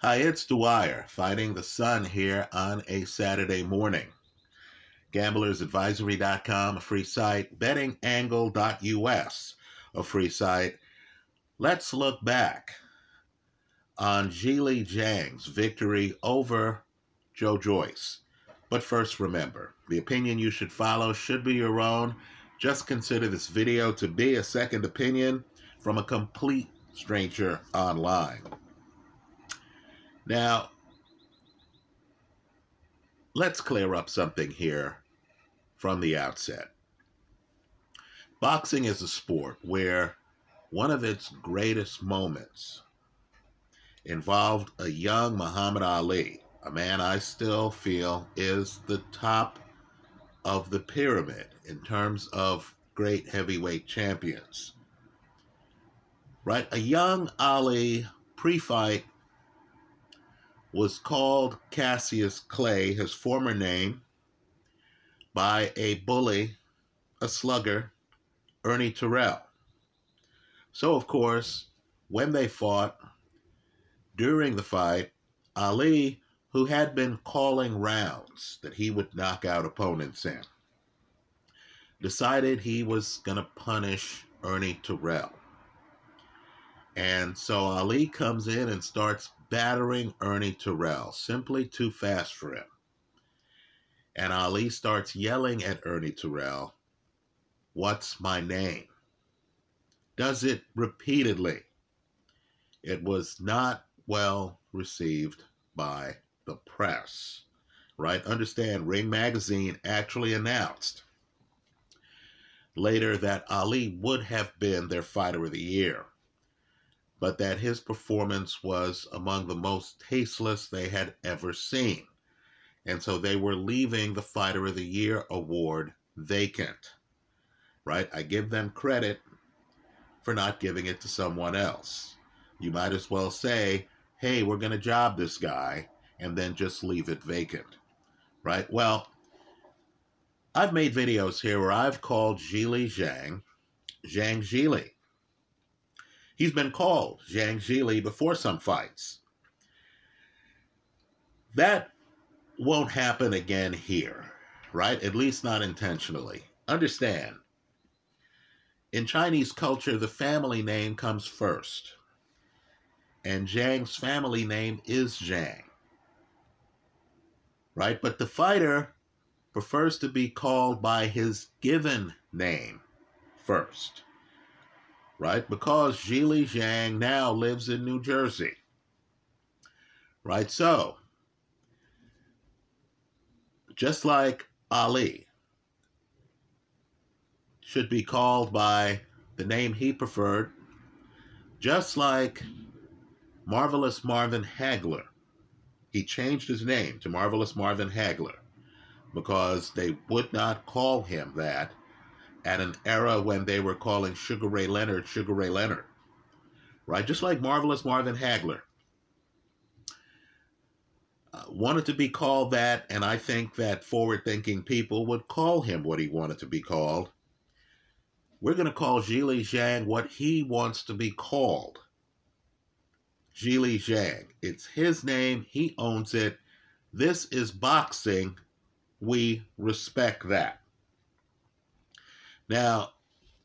Hi, it's Dwyer fighting the sun here on a Saturday morning. GamblersAdvisory.com, a free site, bettingangle.us, a free site. Let's look back on Zhilei Zhang's victory over Joe Joyce. But first, remember the opinion you should follow should be your own. Just consider this video to be a second opinion from a complete stranger online. Now, let's clear up something here from the outset. Boxing is a sport where one of its greatest moments involved a young Muhammad Ali, a man I still feel is the top of the pyramid in terms of great heavyweight champions. Right? A young Ali pre fight was called Cassius Clay, his former name, by a bully, a slugger, Ernie Terrell. So, of course, when they fought, during the fight, Ali, who had been calling rounds that he would knock out opponents in, decided he was going to punish Ernie Terrell. And so Ali comes in and starts battering Ernie Terrell, simply too fast for him. And Ali starts yelling at Ernie Terrell, What's my name? Does it repeatedly. It was not well received by the press. Right? Understand, Ring Magazine actually announced later that Ali would have been their fighter of the year but that his performance was among the most tasteless they had ever seen. And so they were leaving the Fighter of the Year award vacant. Right? I give them credit for not giving it to someone else. You might as well say, hey, we're going to job this guy, and then just leave it vacant. Right? Well, I've made videos here where I've called Zhilei Zhang, Zhang Zhilei. He's been called Zhang Zhilei before some fights. That won't happen again here, right? At least not intentionally. Understand, in Chinese culture, the family name comes first. And Zhang's family name is Zhang. Right? But the fighter prefers to be called by his given name first right? Because Zhilei Zhang now lives in New Jersey, right? So, just like Ali should be called by the name he preferred, just like Marvelous Marvin Hagler. He changed his name to Marvelous Marvin Hagler because they would not call him that at an era when they were calling Sugar Ray Leonard Sugar Ray Leonard, right? Just like Marvelous Marvin Hagler. Uh, wanted to be called that, and I think that forward thinking people would call him what he wanted to be called. We're going to call Zhilei Zhang what he wants to be called. Zhilei Zhang. It's his name, he owns it. This is boxing. We respect that. Now,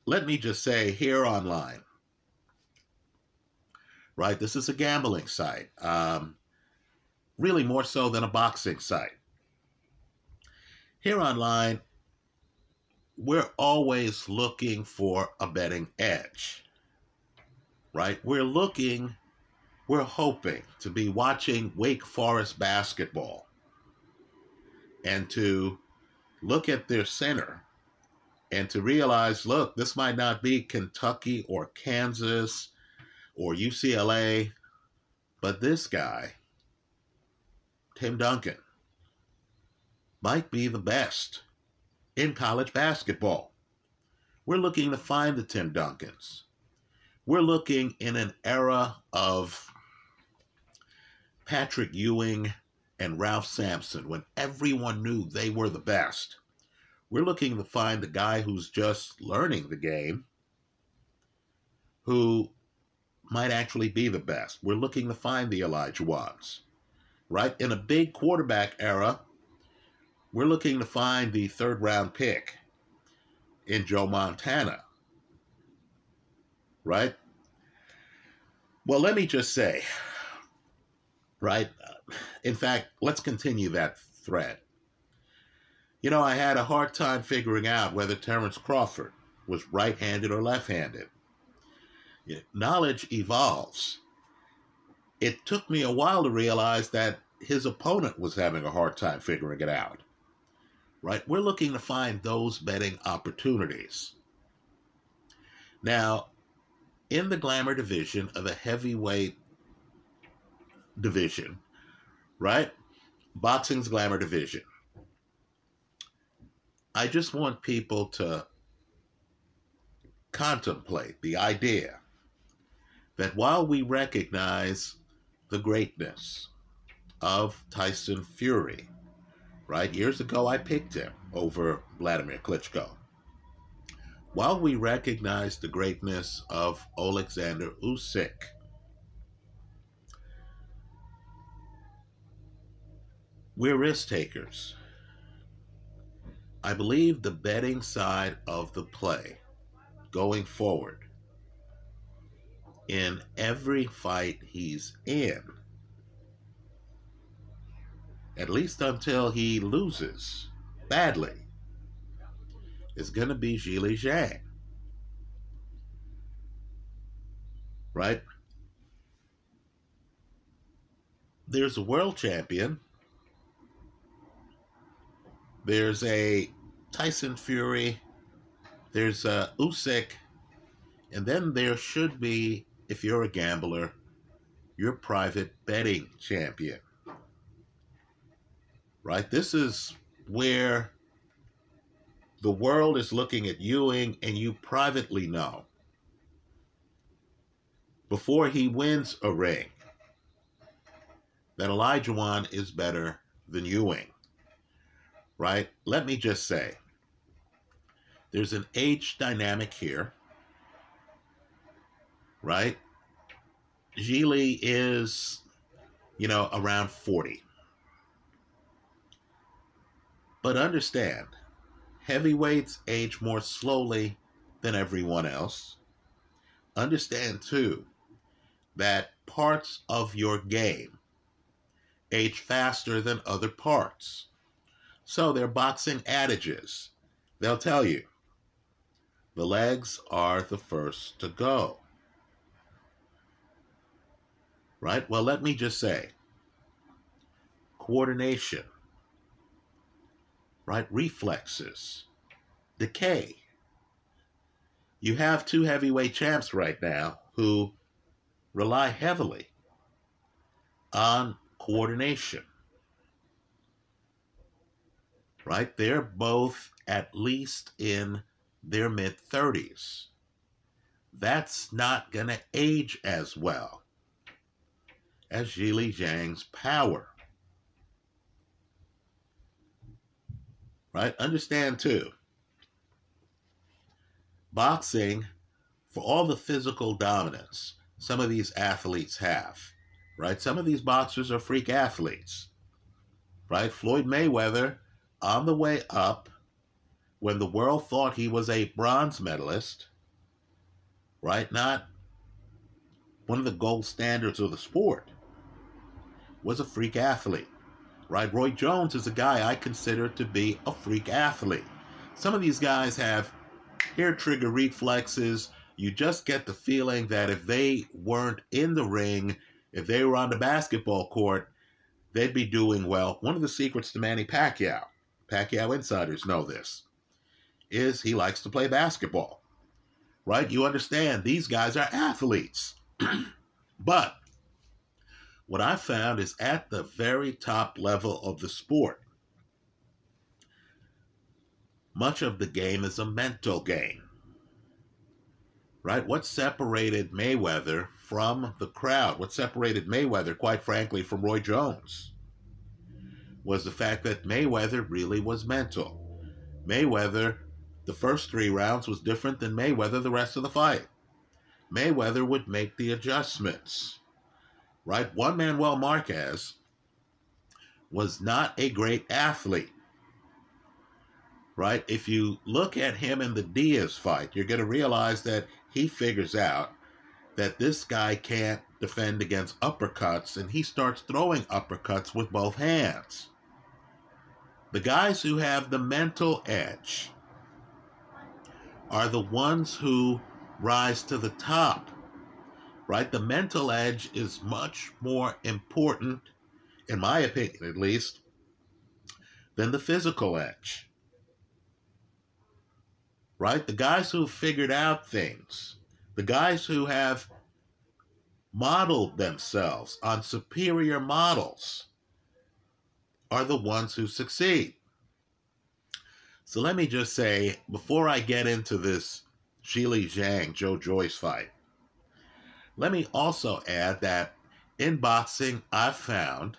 let me just say here online, right? This is a gambling site, um, really more so than a boxing site. Here online, we're always looking for a betting edge, right? We're looking, we're hoping to be watching Wake Forest basketball and to look at their center and to realize look, this might not be Kentucky or Kansas or UCLA, but this guy, Tim Duncan, might be the best in college basketball. We're looking to find the Tim Duncans. We're looking in an era of Patrick Ewing and Ralph Sampson when everyone knew they were the best. We're looking to find the guy who's just learning the game, who might actually be the best. We're looking to find the Olajuwons, right? In a big quarterback era, we're looking to find the third round pick in Joe Montana, right? Well, let me just say, right? In fact, let's continue that thread. You know, I had a hard time figuring out whether Terence Crawford was right handed or left handed. Knowledge evolves. It took me a while to realize that his opponent was having a hard time figuring it out. Right? We're looking to find those betting opportunities. Now, in the glamour division of a heavyweight division, right? Boxing's glamour division. I just want people to contemplate the idea that while we recognize the greatness of Tyson Fury, right? Years ago, I picked him over Vladimir Klitschko. While we recognize the greatness of Alexander Usyk, we're risk takers. I believe the betting side of the play going forward in every fight he's in, at least until he loses badly, is going to be Zhilei Zhang. Right? There's a world champion there's a Tyson Fury. There's a Usyk. And then there should be, if you're a gambler, your private betting champion. Right? This is where the world is looking at Ewing and you privately know before he wins a ring that Olajuwon is better than Ewing right? Let me just say there's an age dynamic here, right? Zhilei is, you know, around 40. But understand, heavyweights age more slowly than everyone else. Understand, too, that parts of your game age faster than other parts. So they're boxing adages. They'll tell you the legs are the first to go. Right? Well, let me just say coordination, right? Reflexes, decay. You have two heavyweight champs right now who rely heavily on coordination right? They're both at least in their mid 30s. That's not going to age as well as Zhilei Zhang's power. Right? Understand too. Boxing, for all the physical dominance some of these athletes have, right? Some of these boxers are freak athletes, right? Floyd Mayweather on the way up when the world thought he was a bronze medalist, right? Not one of the gold standards of the sport, was a freak athlete, right? Roy Jones is a guy I consider to be a freak athlete. Some of these guys have hair trigger reflexes. You just get the feeling that if they weren't in the ring, if they were on the basketball court, they'd be doing well. One of the secrets to Manny Pacquiao Pacquiao insiders know this, is he likes to play basketball. Right? You understand, these guys are athletes. but what I found is at the very top level of the sport, much of the game is a mental game. Right? What separated Mayweather from the crowd? What separated Mayweather, quite frankly, from Roy Jones? Was the fact that Mayweather really was mental. Mayweather, the first three rounds was different than Mayweather the rest of the fight. Mayweather would make the adjustments. Right? Juan Manuel Marquez was not a great athlete. Right? If you look at him in the Diaz fight, you're going to realize that he figures out that this guy can't defend against uppercuts and he starts throwing uppercuts with both hands. The guys who have the mental edge are the ones who rise to the top, right? The mental edge is much more important, in my opinion at least, than the physical edge, right? The guys who figured out things, the guys who have modeled themselves on superior models are the ones who succeed. So let me just say, before I get into this Zhilei Zhang, Joe Joyce fight, let me also add that in boxing, I've found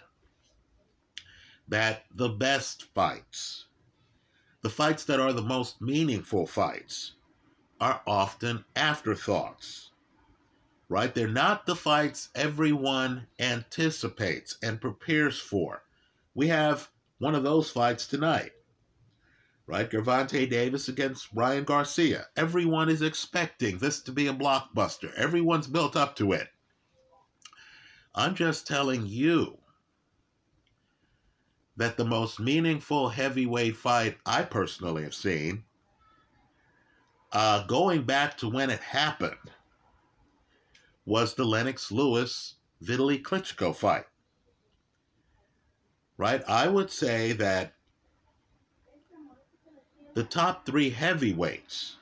that the best fights, the fights that are the most meaningful fights, are often afterthoughts right? They're not the fights everyone anticipates and prepares for. We have one of those fights tonight, right? Gervonta Davis against Ryan Garcia. Everyone is expecting this to be a blockbuster. Everyone's built up to it. I'm just telling you that the most meaningful heavyweight fight I personally have seen, uh, going back to when it happened, was the Lennox Lewis Vitaly Klitschko fight. Right? I would say that the top three heavyweights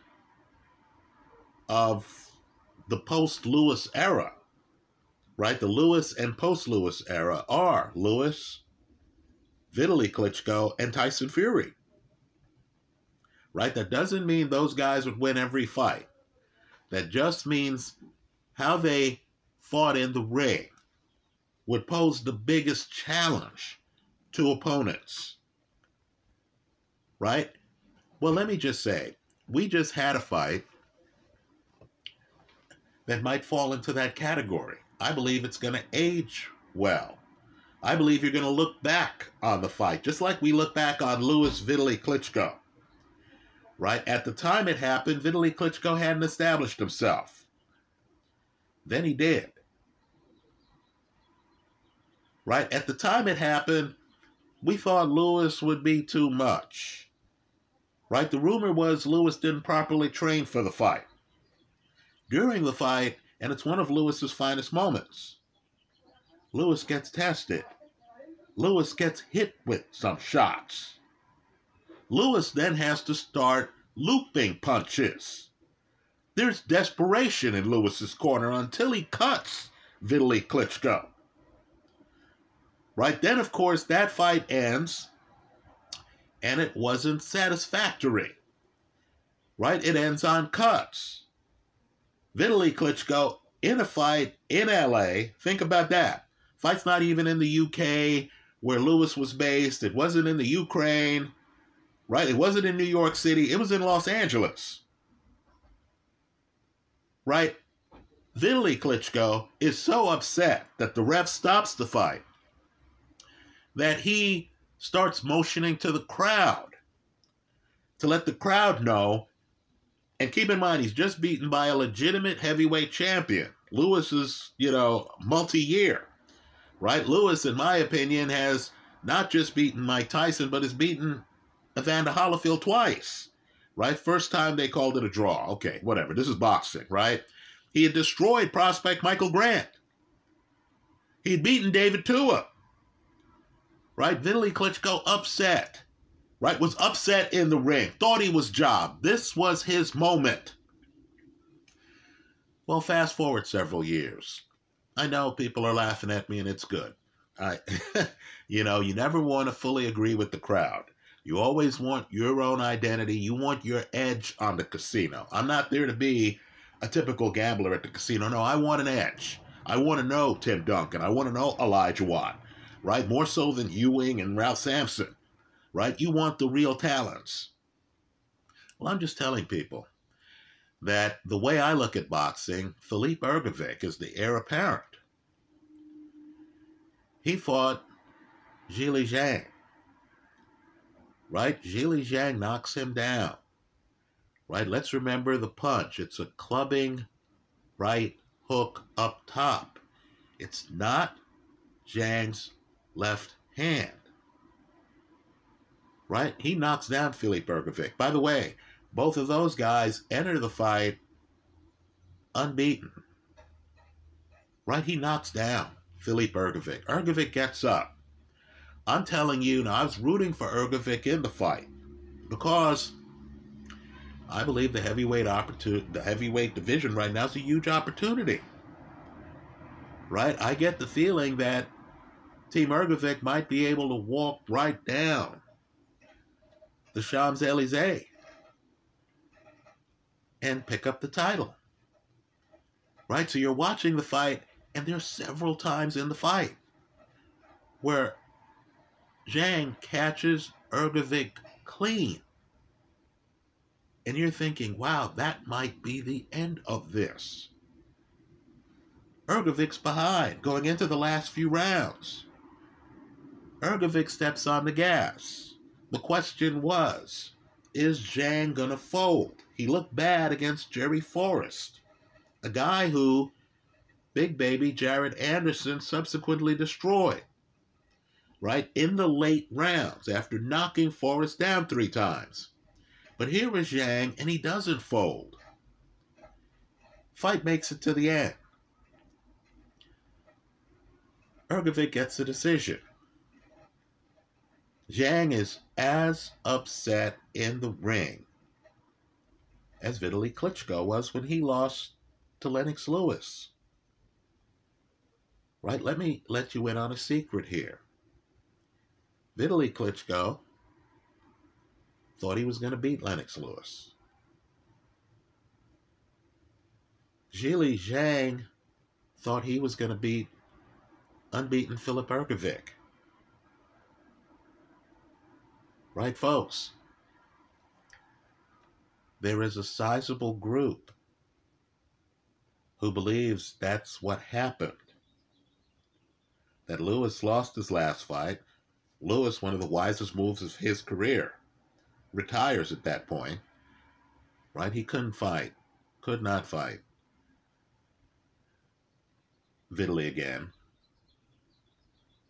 of the post Lewis era, right? The Lewis and post Lewis era are Lewis, Vitaly Klitschko, and Tyson Fury. Right? That doesn't mean those guys would win every fight. That just means how they fought in the ring would pose the biggest challenge to opponents. Right? Well, let me just say, we just had a fight that might fall into that category. I believe it's going to age well. I believe you're going to look back on the fight, just like we look back on Lewis Vitaly Klitschko. Right? At the time it happened, Vitaly Klitschko hadn't established himself. Then he did. Right? At the time it happened, we thought Lewis would be too much. Right? The rumor was Lewis didn't properly train for the fight. During the fight, and it's one of Lewis's finest moments, Lewis gets tested. Lewis gets hit with some shots. Lewis then has to start looping punches. There's desperation in Lewis's corner until he cuts Vitaly Klitschko. Right then, of course, that fight ends, and it wasn't satisfactory. Right? It ends on cuts. Vitaly Klitschko in a fight in LA. Think about that. Fight's not even in the UK where Lewis was based. It wasn't in the Ukraine. Right? It wasn't in New York City. It was in Los Angeles right? Vitaly Klitschko is so upset that the ref stops the fight that he starts motioning to the crowd to let the crowd know. And keep in mind, he's just beaten by a legitimate heavyweight champion. Lewis is, you know, multi year, right? Lewis, in my opinion, has not just beaten Mike Tyson, but has beaten Evander Holyfield twice right? First time they called it a draw. Okay, whatever. This is boxing, right? He had destroyed prospect Michael Grant. He'd beaten David Tua. Right? Vitaly Klitschko upset. Right? Was upset in the ring. Thought he was job. This was his moment. Well, fast forward several years. I know people are laughing at me and it's good. I you know, you never want to fully agree with the crowd. You always want your own identity. You want your edge on the casino. I'm not there to be a typical gambler at the casino. No, I want an edge. I want to know Tim Duncan. I want to know Olajuwon, right? More so than Ewing and Ralph Sampson, right? You want the real talents. Well, I'm just telling people that the way I look at boxing, Filip Hrgovic is the heir apparent. He fought Zhilei Zhang. Right? Zhilei Zhang knocks him down. Right? Let's remember the punch. It's a clubbing right hook up top. It's not Zhang's left hand. Right? He knocks down Filip Hrgovic. By the way, both of those guys enter the fight unbeaten. Right? He knocks down Filip Hrgovic. Hrgovic gets up. I'm telling you, now I was rooting for Hrgovic in the fight because I believe the heavyweight opportunity, the heavyweight division right now is a huge opportunity. Right? I get the feeling that Team Hrgovic might be able to walk right down the Champs Elysees and pick up the title. Right? So you're watching the fight, and there's several times in the fight where Zhang catches Hrgovic clean. And you're thinking, wow, that might be the end of this. Hrgovic's behind, going into the last few rounds. Hrgovic steps on the gas. The question was, is Zhang gonna fold? He looked bad against Jerry Forrest, a guy who Big Baby Jared Anderson subsequently destroyed. Right in the late rounds after knocking Forrest down three times. But here is Zhang, and he doesn't fold. Fight makes it to the end. Hrgovic gets a decision. Zhang is as upset in the ring as Vitaly Klitschko was when he lost to Lennox Lewis. Right? Let me let you in on a secret here. Vitaly Klitschko thought he was going to beat Lennox Lewis. Zhilei Zhang thought he was going to beat unbeaten Filip Hrgovic. Right, folks? There is a sizable group who believes that's what happened. That Lewis lost his last fight. Lewis, one of the wisest moves of his career, retires at that point. Right? He couldn't fight, could not fight. Vitaly again.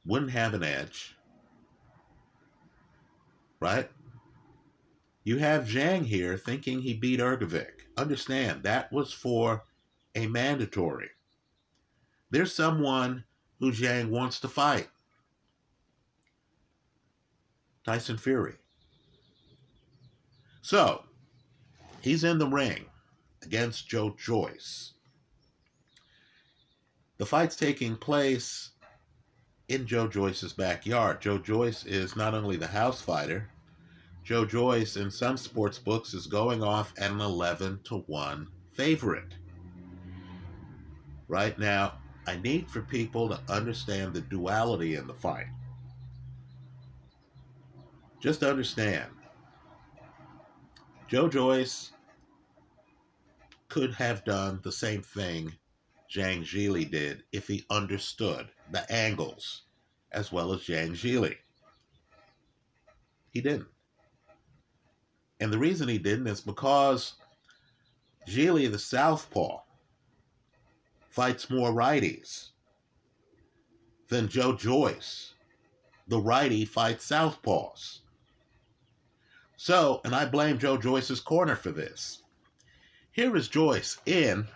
Wouldn't have an edge. Right? You have Zhang here thinking he beat Hrgovic. Understand, that was for a mandatory. There's someone who Zhang wants to fight. Tyson Fury. So, he's in the ring against Joe Joyce. The fight's taking place in Joe Joyce's backyard. Joe Joyce is not only the house fighter, Joe Joyce in some sports books is going off at an 11 to 1 favorite. Right now, I need for people to understand the duality in the fight. Just understand Joe Joyce could have done the same thing Zhang Zhilei did if he understood the angles as well as Zhang Zhilei. He didn't. And the reason he didn't is because Zhilei, the southpaw, fights more righties than Joe Joyce. The righty fights southpaws. So, and I blame Joe Joyce's corner for this. Here is Joyce in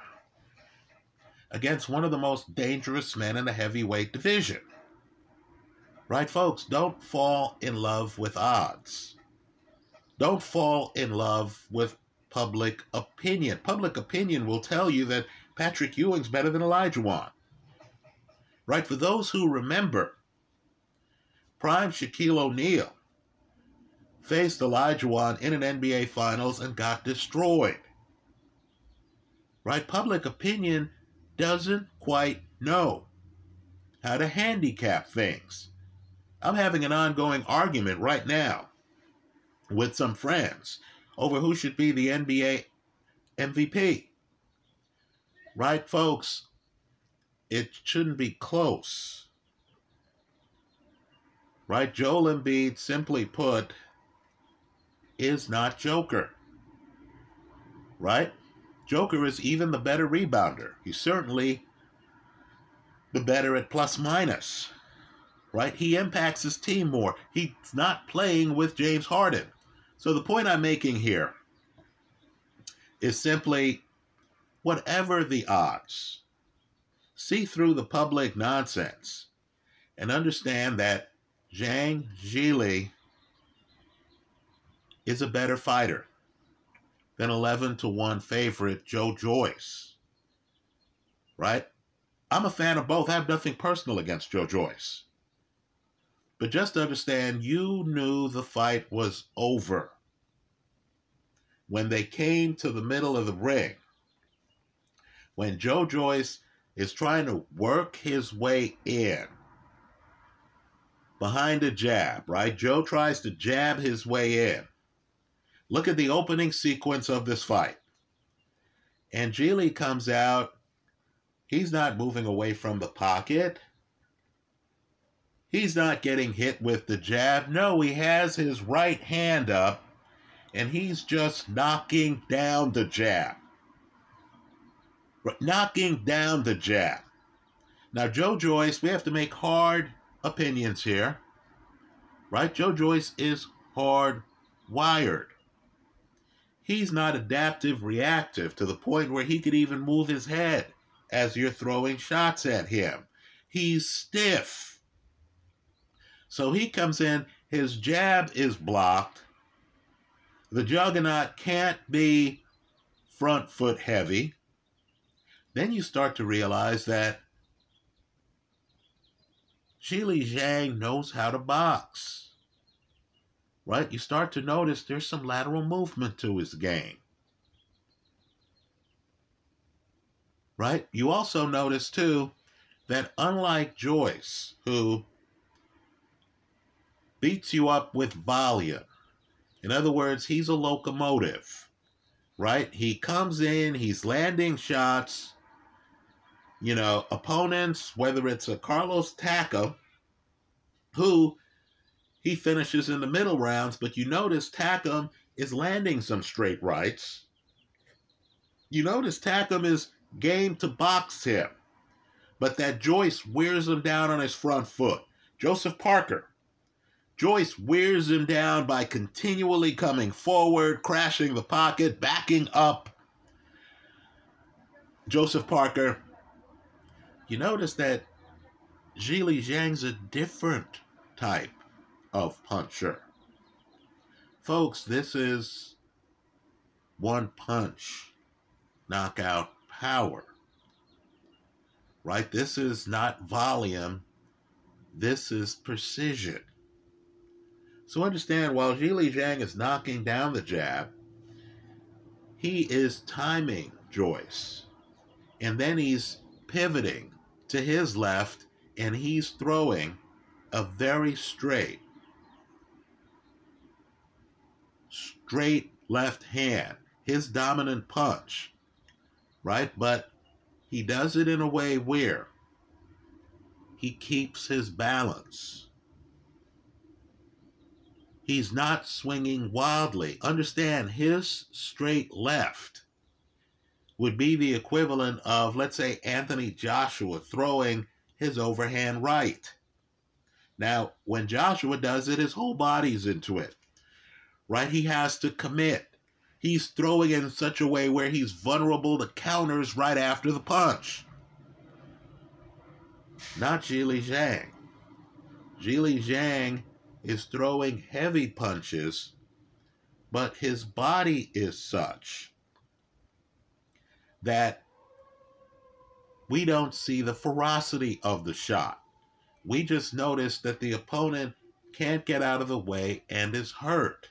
against one of the most dangerous men in the heavyweight division. Right, folks? Don't fall in love with odds. Don't fall in love with public opinion. Public opinion will tell you that Patrick Ewing's better than Olajuwon. Right? For those who remember, prime Shaquille O'Neal faced Olajuwon in an NBA Finals and got destroyed. Right? Public opinion doesn't quite know how to handicap things. I'm having an ongoing argument right now with some friends over who should be the NBA MVP. Right, folks? It shouldn't be close. Right? Joel Embiid, simply put, is not Joker. Right? Joker is even the better rebounder. He's certainly the better at plus minus. Right? He impacts his team more. He's not playing with James Harden. So the point I'm making here is simply whatever the odds, see through the public nonsense and understand that Zhang Zhilei is a better fighter than 11 to 1 favorite Joe Joyce. Right? I'm a fan of both. I have nothing personal against Joe Joyce. But just understand, you knew the fight was over. When they came to the middle of the ring, when Joe Joyce is trying to work his way in behind a jab, right? Joe tries to jab his way in. Look at the opening sequence of this fight. And Zhilei comes out. He's not moving away from the pocket. He's not getting hit with the jab. No, he has his right hand up and he's just knocking down the jab. Knocking down the jab. Now, Joe Joyce, we have to make hard opinions here. Right? Joe Joyce is hard wired. He's not adaptive reactive to the point where he could even move his head as you're throwing shots at him. He's stiff. So he comes in, his jab is blocked. The juggernaut can't be front foot heavy. Then you start to realize that Zhilei Zhang knows how to box. Right? You start to notice there's some lateral movement to his game. Right? You also notice, too, that unlike Joyce, who beats you up with volume. In other words, he's a locomotive, right? He comes in, he's landing shots. You know, opponents, whether it's a Carlos Takam, who he finishes in the middle rounds, but you notice Takam is landing some straight rights. You notice Takam is game to box him, but that Joyce wears him down on his front foot. Joseph Parker, Joyce wears him down by continually coming forward, crashing the pocket, backing up. Joseph Parker, you notice that Zhilei Zhang's a different type of puncher. Folks, this is one punch knockout power. Right? This is not volume, this is precision. So understand, while Zhilei Zhang is knocking down the jab, he is timing Joyce. And then he's pivoting to his left and he's throwing a very straight, straight left hand, his dominant punch, right? But he does it in a way where he keeps his balance. He's not swinging wildly. Understand, his straight left would be the equivalent of, let's say, Anthony Joshua throwing his overhand right. Now, when Joshua does it, his whole body's into it, right? He has to commit. He's throwing in such a way where he's vulnerable to counters right after the punch. Not Zhilei Zhang. Zhilei Zhang is throwing heavy punches, but his body is such that we don't see the ferocity of the shot. We just notice that the opponent can't get out of the way and is hurt.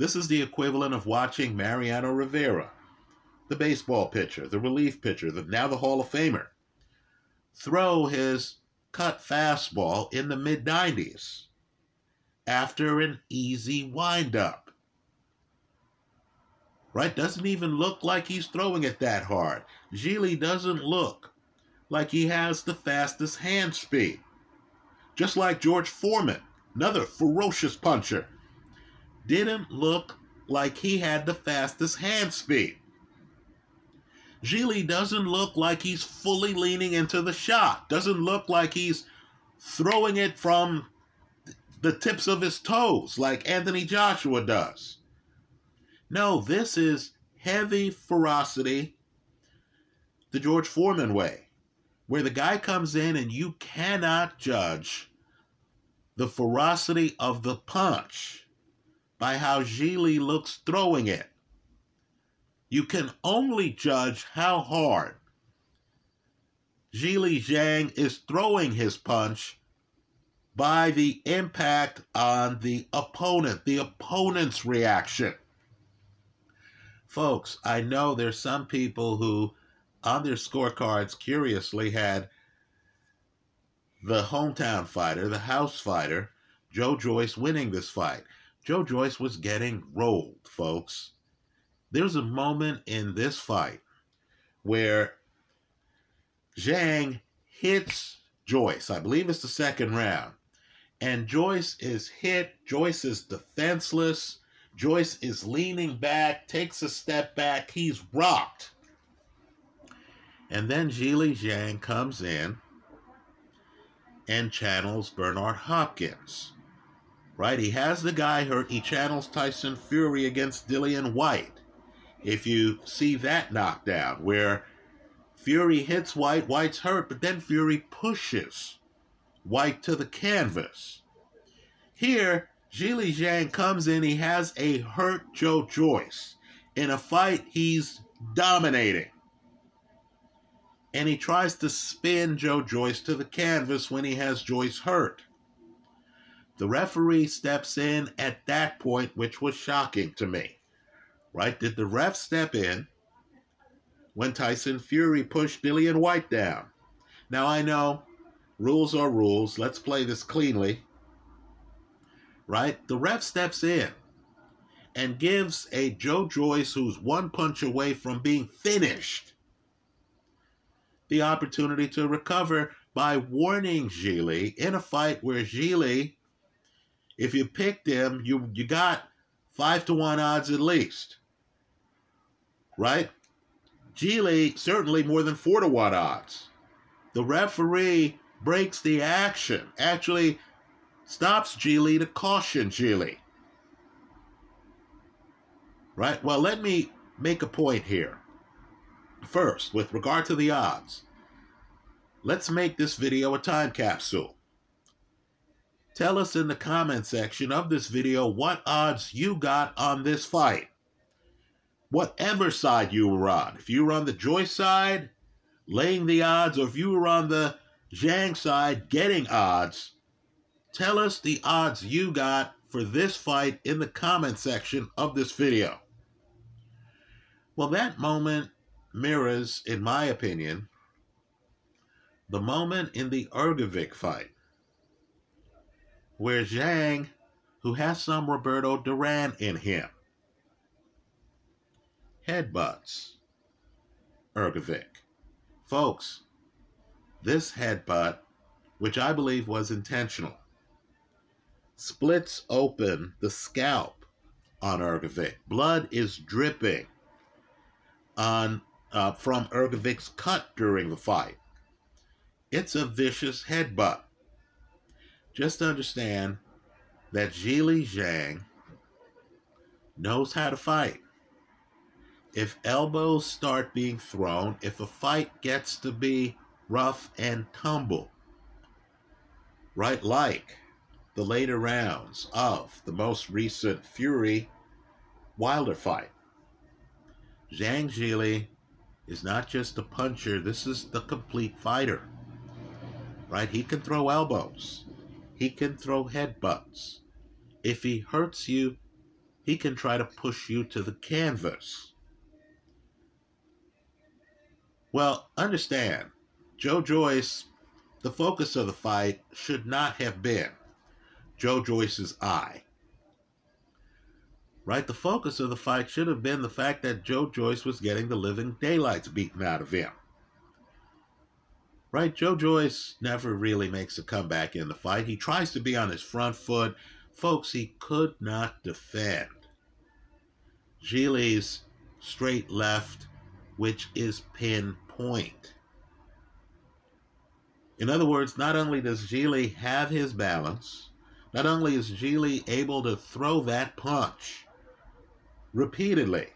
This is the equivalent of watching Mariano Rivera, the baseball pitcher, the relief pitcher, the, now the Hall of Famer, throw his cut fastball in the mid 90s after an easy windup. Right? Doesn't even look like he's throwing it that hard. Zhilei doesn't look like he has the fastest hand speed. Just like George Foreman, another ferocious puncher, didn't look like he had the fastest hand speed. Zhilei doesn't look like he's fully leaning into the shot. Doesn't look like he's throwing it from the tips of his toes like Anthony Joshua does. No, this is heavy ferocity the George Foreman way, where the guy comes in and you cannot judge the ferocity of the punch by how Zhilei looks throwing it. You can only judge how hard Zhilei Zhang is throwing his punch by the impact on the opponent, the opponent's reaction. Folks, I know there's some people who, on their scorecards, curiously had the hometown fighter, the house fighter, Joe Joyce winning this fight. Joe Joyce was getting rolled, folks. There's a moment in this fight where Zhang hits Joyce. I believe it's the second round. And Joyce is hit. Joyce is defenseless. Joyce is leaning back, takes a step back. He's rocked. And then Zhilei Zhang comes in and channels Bernard Hopkins. Right? He has the guy hurt. He channels Tyson Fury against Dillian Whyte. if you see that knockdown where Fury hits Whyte, Whyte's hurt, but then Fury pushes Whyte to the canvas. Here, Zhilei Zhang comes in, he has a hurt Joe Joyce. In a fight, he's dominating. And he tries to spin Joe Joyce to the canvas when he has Joyce hurt. The referee steps in at that point, which was shocking to me right? Did the ref step in when Tyson Fury pushed Dillian Whyte down? Now I know rules are rules. Let's play this cleanly. Right? The ref steps in and gives a Joe Joyce who's one punch away from being finished the opportunity to recover by warning Zhilei in a fight where Zhilei, if you pick them, you you got five to one odds at least right? Zhilei certainly more than four to one odds. The referee breaks the action, actually stops Zhilei to caution Zhilei. Right? Well, let me make a point here. First, with regard to the odds, let's make this video a time capsule. Tell us in the comment section of this video what odds you got on this fight whatever side you were on. If you were on the Joyce side, laying the odds, or if you were on the Zhang side, getting odds, tell us the odds you got for this fight in the comment section of this video. Well, that moment mirrors, in my opinion, the moment in the Hrgovic fight, where Zhang, who has some Roberto Duran in him, headbutts. Hrgovic. Folks, this headbutt, which I believe was intentional, splits open the scalp on Hrgovic. Blood is dripping on uh, from Hrgovic's cut during the fight. It's a vicious headbutt. Just understand that Zhilei Zhang knows how to fight if elbows start being thrown, if a fight gets to be rough and tumble, right like the later rounds of the most recent Fury Wilder fight. Zhang Zhilei is not just a puncher, this is the complete fighter. Right? He can throw elbows. He can throw headbutts. If he hurts you, he can try to push you to the canvas. Well, understand, Joe Joyce, the focus of the fight should not have been Joe Joyce's eye. right? The focus of the fight should have been the fact that Joe Joyce was getting the living daylights beaten out of him. Right? Joe Joyce never really makes a comeback in the fight. He tries to be on his front foot. Folks, he could not defend. Zhilei's straight left, which is pinpoint. In other words, not only does Zhilei have his balance, not only is Zhilei able to throw that punch repeatedly,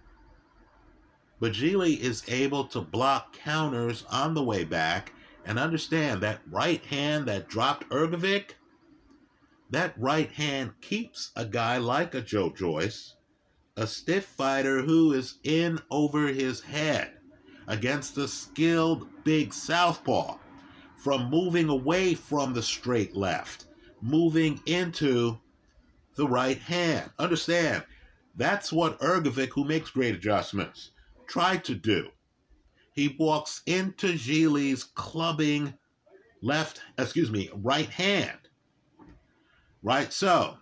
but Zhilei is able to block counters on the way back and understand that right hand that dropped Hrgovic, that right hand keeps a guy like a Joe Joyce, a stiff fighter who is in over his head against a skilled big southpaw from moving away from the straight left, moving into the right hand. Understand, that's what Hrgovic, who makes great adjustments, tried to do he walks into Zhilei's clubbing left, excuse me, right hand. Right? So,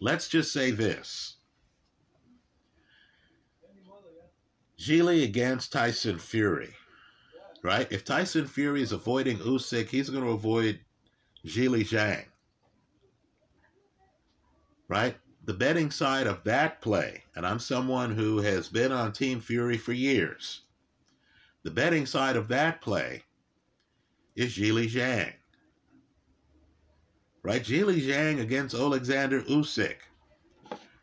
let's just say this. Gillie against Tyson Fury. Right? If Tyson Fury is avoiding Usyk, he's going to avoid Zhilei Zhang. Right? The betting side of that play, and I'm someone who has been on Team Fury for years the betting side of that play is Zhilei Zhang. Right? Zhilei Zhang against Alexander Usyk.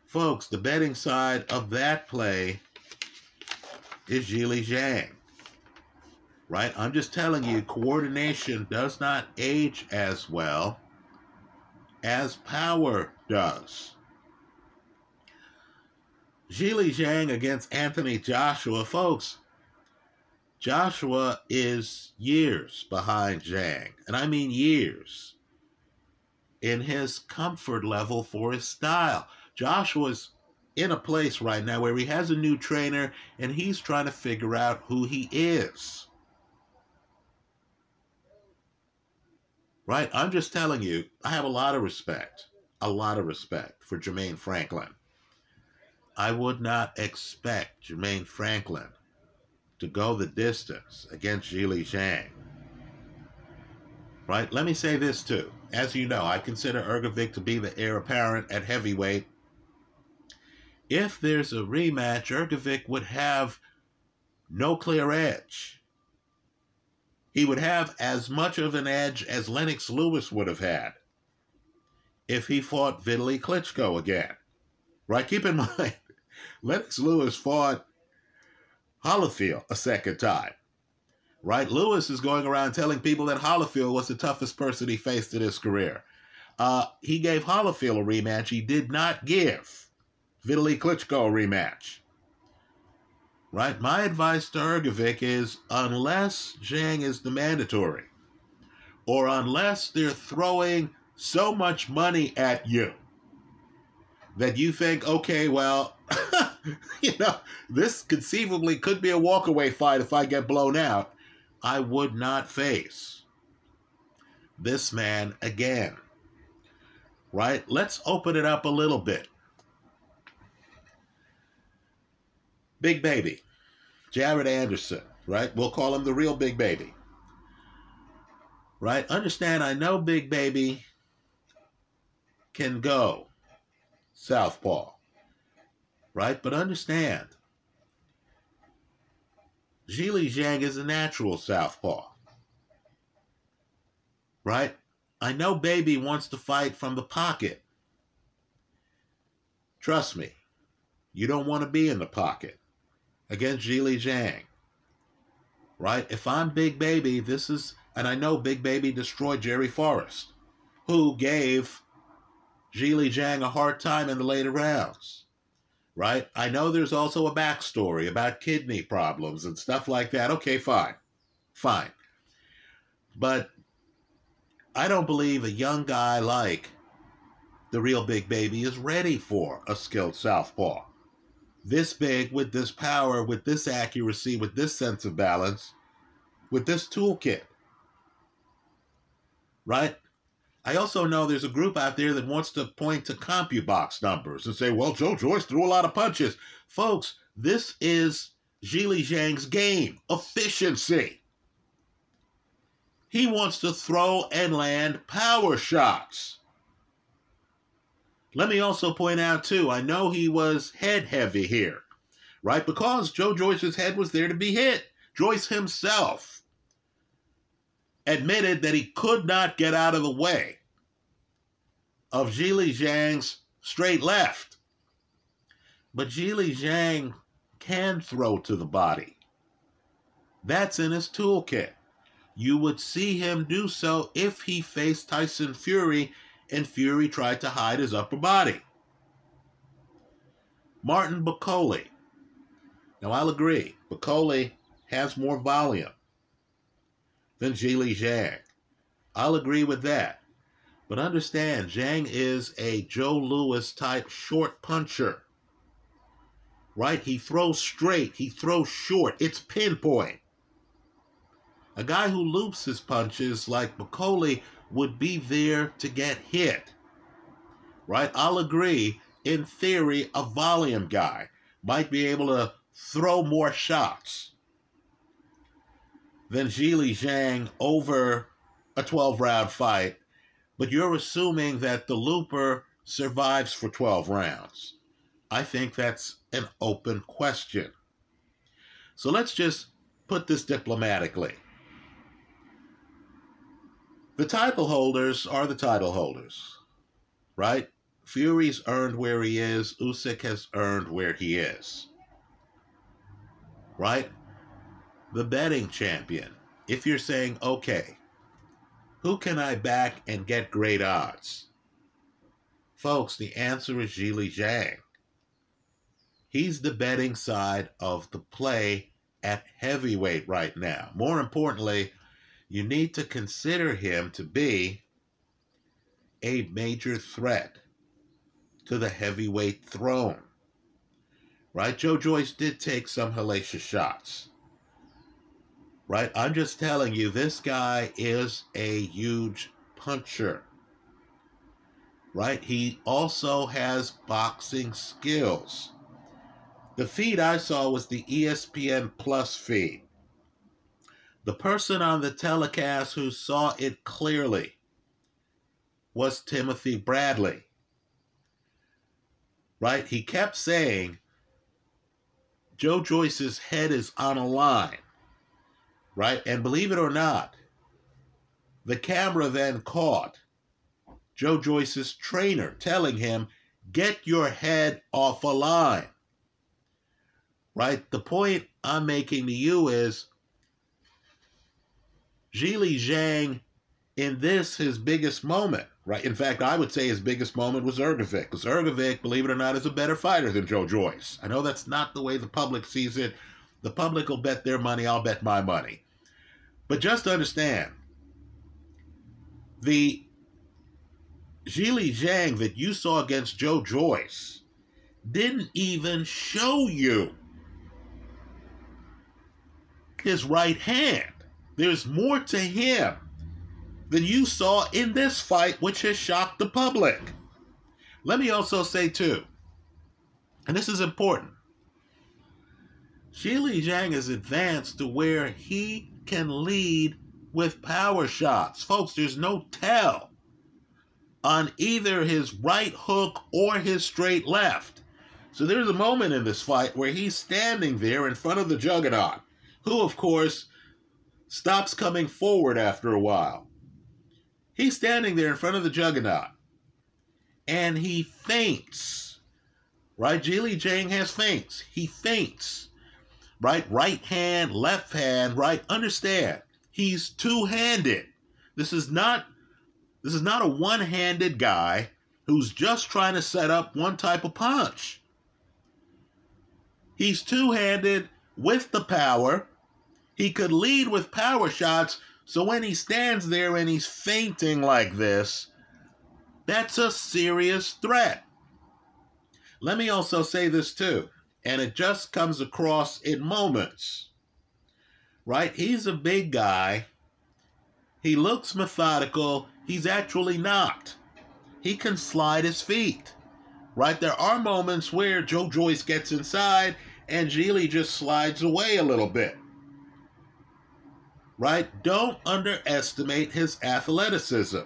Folks, the betting side of that play is Zhilei Zhang. Right? I'm just telling you, coordination does not age as well as power does. Zhilei Zhang against Anthony Joshua. Folks, Joshua is years behind Zhang, and I mean years, in his comfort level for his style. Joshua's in a place right now where he has a new trainer and he's trying to figure out who he is. Right? I'm just telling you, I have a lot of respect, a lot of respect for Jermaine Franklin. I would not expect Jermaine Franklin to go the distance against Zhilei Zhang. Right? Let me say this too. As you know, I consider Hrgovic to be the heir apparent at heavyweight. If there's a rematch, Hrgovic would have no clear edge. He would have as much of an edge as Lennox Lewis would have had if he fought Vitaly Klitschko again. Right? Keep in mind, Lennox Lewis fought Holyfield a second time. Right? Lewis is going around telling people that Holyfield was the toughest person he faced in his career. Uh, he gave Holyfield a rematch. He did not give Vitaly Klitschko a rematch. Right? My advice to Hrgovic is unless Zhang is the mandatory, or unless they're throwing so much money at you that you think, okay, well, you know, this conceivably could be a walkaway fight if I get blown out. I would not face this man again. Right? Let's open it up a little bit. Big Baby, Jared Anderson, right? We'll call him the real Big Baby. Right? Understand, I know Big Baby can go southpaw right? But understand, Zhilei Zhang is a natural southpaw, right? I know Baby wants to fight from the pocket. Trust me, you don't want to be in the pocket against Zhilei Zhang, right? If I'm Big Baby, this is, and I know Big Baby destroyed Jerry Forrest, who gave Zhilei Zhang a hard time in the later rounds right? I know there's also a backstory about kidney problems and stuff like that. Okay, fine. Fine. But I don't believe a young guy like the real big baby is ready for a skilled southpaw. This big, with this power, with this accuracy, with this sense of balance, with this toolkit. Right? I also know there's a group out there that wants to point to CompuBox numbers and say, well, Joe Joyce threw a lot of punches. Folks, this is Zhilei Zhang's game efficiency. He wants to throw and land power shots. Let me also point out, too, I know he was head heavy here, right? Because Joe Joyce's head was there to be hit. Joyce himself admitted that he could not get out of the way of Zhilei Zhang's straight left. But Zhilei Zhang can throw to the body. That's in his toolkit. You would see him do so if he faced Tyson Fury and Fury tried to hide his upper body. Martin Bakole. Now, I'll agree, Bakole has more volume than Zhilei Zhang. I'll agree with that. But understand, Zhang is a Joe Louis type short puncher. Right? He throws straight, he throws short. It's pinpoint. A guy who loops his punches like Bakole would be there to get hit. Right? I'll agree, in theory, a volume guy might be able to throw more shots than Zhilei Zhang over a 12 round fight, but you're assuming that the looper survives for 12 rounds. I think that's an open question. So let's just put this diplomatically. The title holders are the title holders, right? Fury's earned where he is, Usyk has earned where he is. Right? The betting champion. If you're saying, okay, who can I back and get great odds? Folks, the answer is Zhilei Zhang. He's the betting side of the play at heavyweight right now. More importantly, you need to consider him to be a major threat to the heavyweight throne. Right? Joe Joyce did take some hellacious shots right? I'm just telling you, this guy is a huge puncher, right? He also has boxing skills. The feed I saw was the ESPN Plus feed. The person on the telecast who saw it clearly was Timothy Bradley. Right? He kept saying Joe Joyce's head is on a line right? And believe it or not, the camera then caught Joe Joyce's trainer telling him, Get your head off a line. Right? The point I'm making to you is Zhilei Zhang, in this, his biggest moment, right? In fact, I would say his biggest moment was Hrgovic, because Hrgovic, believe it or not, is a better fighter than Joe Joyce. I know that's not the way the public sees it. The public will bet their money, I'll bet my money. But just understand, the Zhilei Zhang that you saw against Joe Joyce didn't even show you his right hand. There's more to him than you saw in this fight, which has shocked the public. Let me also say, too, and this is important Zhilei Zhang has advanced to where he can lead with power shots. Folks, there's no tell on either his right hook or his straight left. So there's a moment in this fight where he's standing there in front of the Juggernaut, who, of course, stops coming forward after a while. He's standing there in front of the Juggernaut, and he feints. Right? Zhilei Zhang has feints. He feints right? Right hand, left hand, right? Understand, he's two-handed. This is not this is not a one-handed guy who's just trying to set up one type of punch. He's two-handed with the power. He could lead with power shots, so when he stands there and he's feinting like this, that's a serious threat. Let me also say this too and it just comes across in moments. Right? He's a big guy. He looks methodical. He's actually not. He can slide his feet. Right? There are moments where Joe Joyce gets inside and Zhilei just slides away a little bit. Right? Don't underestimate his athleticism.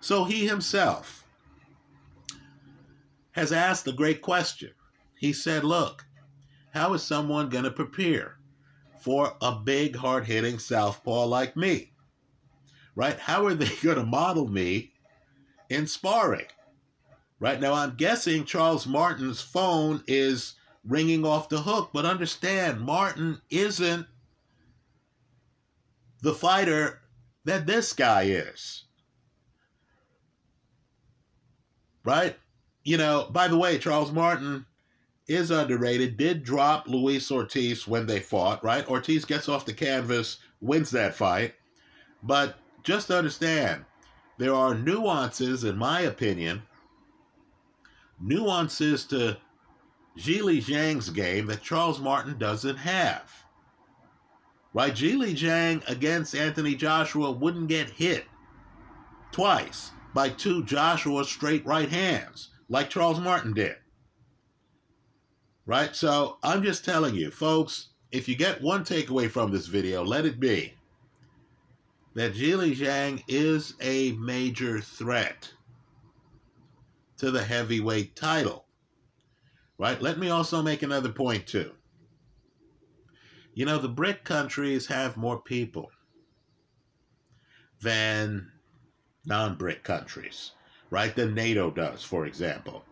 So he himself has asked a great question. He said, Look, how is someone going to prepare for a big, hard hitting southpaw like me? Right? How are they going to model me in sparring? Right now, I'm guessing Charles Martin's phone is ringing off the hook, but understand, Martin isn't the fighter that this guy is. Right? You know, by the way, Charles Martin is underrated, did drop Luis Ortiz when they fought, right? Ortiz gets off the canvas, wins that fight. But just understand, there are nuances, in my opinion, nuances to Zhilei Zhang's game that Charles Martin doesn't have. Right? Zhilei Zhang against Anthony Joshua wouldn't get hit twice by two Joshua straight right hands like Charles Martin did. Right? So I'm just telling you, folks, if you get one takeaway from this video, let it be that Zhilei Zhang is a major threat to the heavyweight title. Right? Let me also make another point, too. You know, the BRIC countries have more people than non BRIC countries, right? Than NATO does, for example.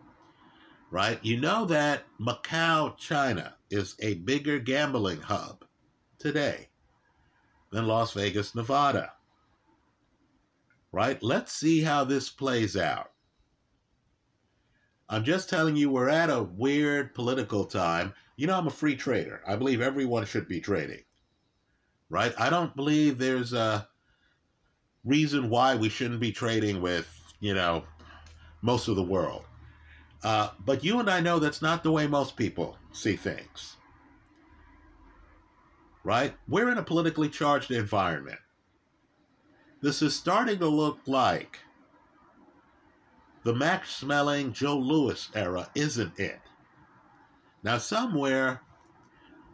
Right? You know that Macau, China is a bigger gambling hub today than Las Vegas, Nevada. Right? Let's see how this plays out. I'm just telling you, we're at a weird political time. You know, I'm a free trader. I believe everyone should be trading. Right? I don't believe there's a reason why we shouldn't be trading with, you know, most of the world. Uh, but you and I know that's not the way most people see things right? We're in a politically charged environment. This is starting to look like the Max Schmeling Joe Louis era, isn't it? Now, somewhere,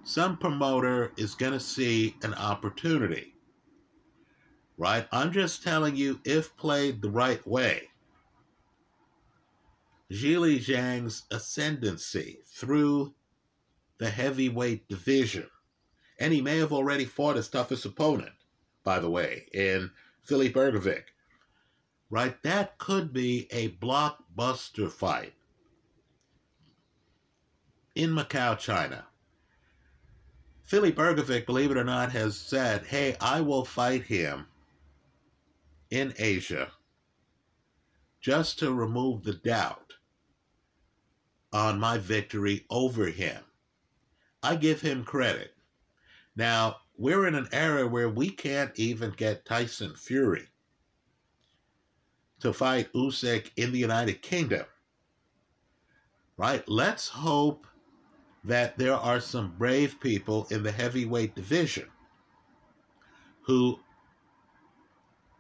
some promoter is going to see an opportunity, right? I'm just telling you, if played the right way, Zhilei Zhang's ascendancy through the heavyweight division and he may have already fought his toughest opponent, by the way, in Filip Hrgovic. Right? That could be a blockbuster fight in Macau, China. Filip Hrgovic, believe it or not, has said, hey, I will fight him in Asia just to remove the doubt on my victory over him. I give him credit. Now, we're in an era where we can't even get Tyson Fury to fight Usyk in the United Kingdom. Right? Let's hope that there are some brave people in the heavyweight division who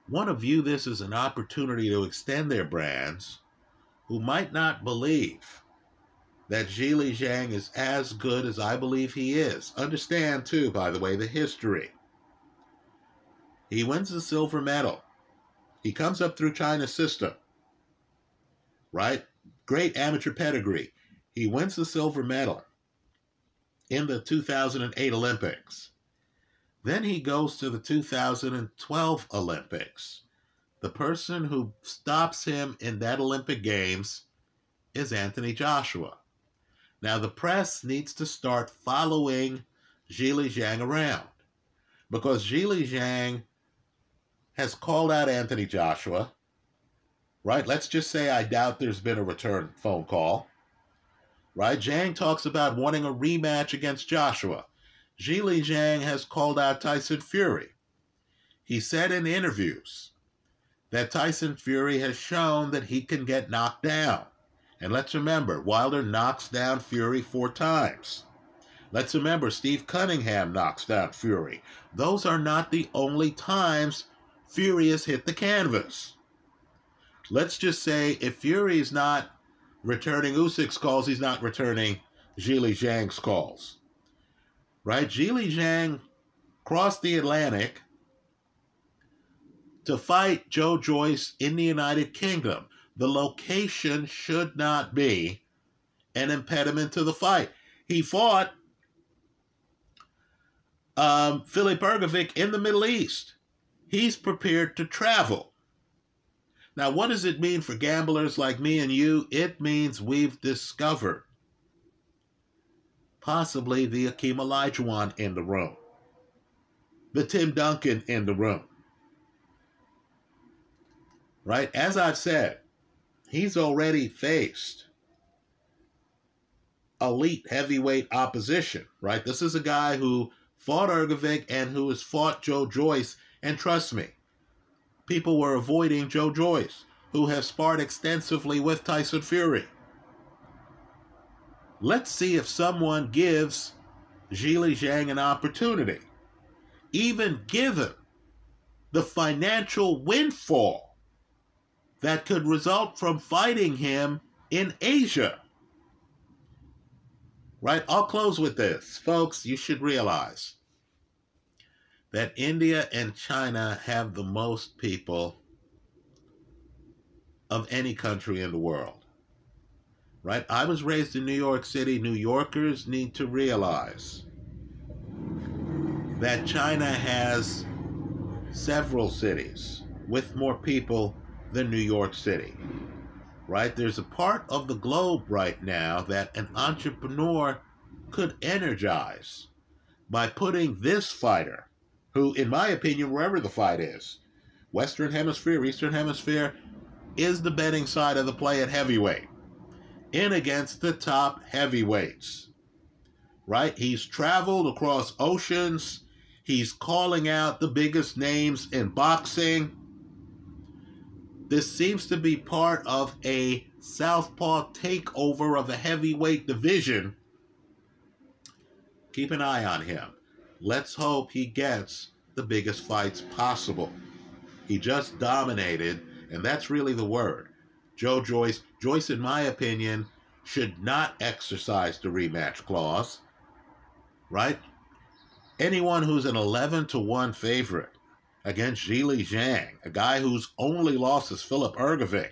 want to view this as an opportunity to extend their brands, who might not believe that Zhilei Zhang is as good as I believe he is. Understand, too, by the way, the history. He wins the silver medal. He comes up through China's system, right? Great amateur pedigree. He wins the silver medal in the 2008 Olympics. Then he goes to the 2012 Olympics. The person who stops him in that Olympic Games is Anthony Joshua. Now, the press needs to start following Zhilei Zhang around because Zhilei Zhang has called out Anthony Joshua, right? Let's just say I doubt there's been a return phone call, right? Zhang talks about wanting a rematch against Joshua. Zhilei Zhang has called out Tyson Fury. He said in interviews that Tyson Fury has shown that he can get knocked down. And let's remember, Wilder knocks down Fury four times. Let's remember, Steve Cunningham knocks down Fury. Those are not the only times Fury has hit the canvas. Let's just say if Fury is not returning Usyk's calls, he's not returning Zhilei Zhang's calls. Right? Zhilei Zhang crossed the Atlantic to fight Joe Joyce in the United Kingdom. The location should not be an impediment to the fight. He fought um, Filip Hrgovic in the Middle East. He's prepared to travel. Now, what does it mean for gamblers like me and you? It means we've discovered possibly the Akeem Olajuwon in the room, the Tim Duncan in the room. Right? As I've said, he's already faced elite heavyweight opposition, right? This is a guy who fought Hrgovic and who has fought Joe Joyce. And trust me, people were avoiding Joe Joyce, who has sparred extensively with Tyson Fury. Let's see if someone gives Zhilei Zhang an opportunity, even given the financial windfall that could result from fighting him in Asia. Right? I'll close with this. Folks, you should realize that India and China have the most people of any country in the world. Right? I was raised in New York City. New Yorkers need to realize that China has several cities with more people than New York City. Right? There's a part of the globe right now that an entrepreneur could energize by putting this fighter, who, in my opinion, wherever the fight is, Western Hemisphere, Eastern Hemisphere, is the betting side of the play at heavyweight in against the top heavyweights. Right? He's traveled across oceans. He's calling out the biggest names in boxing. This seems to be part of a southpaw takeover of the heavyweight division. Keep an eye on him. Let's hope he gets the biggest fights possible. He just dominated and that's really the word. Joe Joyce, Joyce, in my opinion, should not exercise the rematch clause, right? Anyone who's an 11 to 1 favorite against Zhilei Zhang, a guy whose only loss is Filip Hrgovic,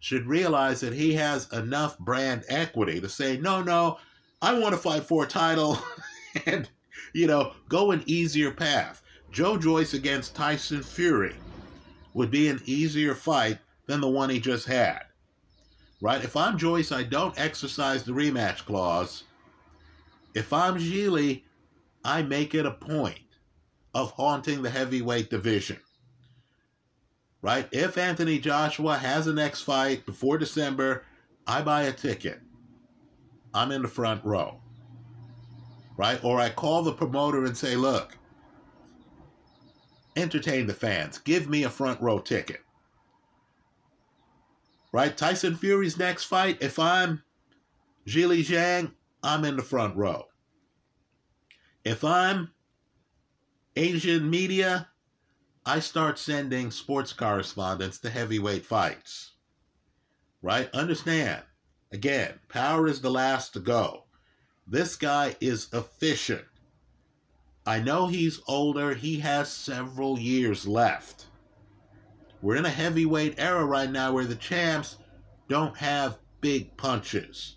should realize that he has enough brand equity to say, no, no, I want to fight for a title and, you know, go an easier path. Joe Joyce against Tyson Fury would be an easier fight than the one he just had. Right? If I'm Joyce, I don't exercise the rematch clause. If I'm Zhilei, I make it a point of haunting the heavyweight division. Right? If Anthony Joshua has a next fight before December, I buy a ticket. I'm in the front row. Right? Or I call the promoter and say, look, entertain the fans. Give me a front row ticket. Right? Tyson Fury's next fight, if I'm Zhilei Zhang, I'm in the front row. If I'm Asian media, I start sending sports correspondents to heavyweight fights. Right? Understand. Again, power is the last to go. This guy is efficient. I know he's older. He has several years left. We're in a heavyweight era right now where the champs don't have big punches,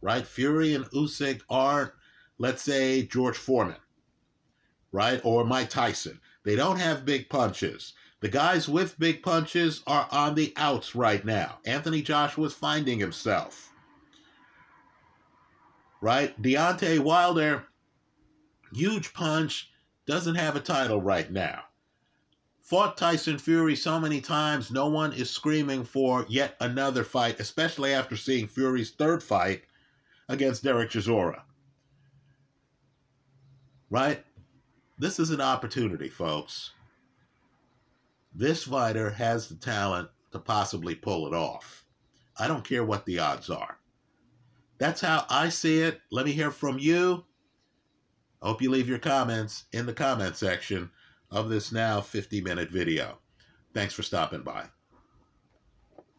right? Fury and Usyk aren't, let's say, George Foreman, right? Or Mike Tyson. They don't have big punches. The guys with big punches are on the outs right now. Anthony Joshua's finding himself. Right? Deontay Wilder Huge punch, doesn't have a title right now. Fought Tyson Fury so many times, no one is screaming for yet another fight, especially after seeing Fury's third fight against Derek Chisora. Right? This is an opportunity, folks. This fighter has the talent to possibly pull it off. I don't care what the odds are. That's how I see it. Let me hear from you. I hope you leave your comments in the comment section of this now 50 minute video. Thanks for stopping by.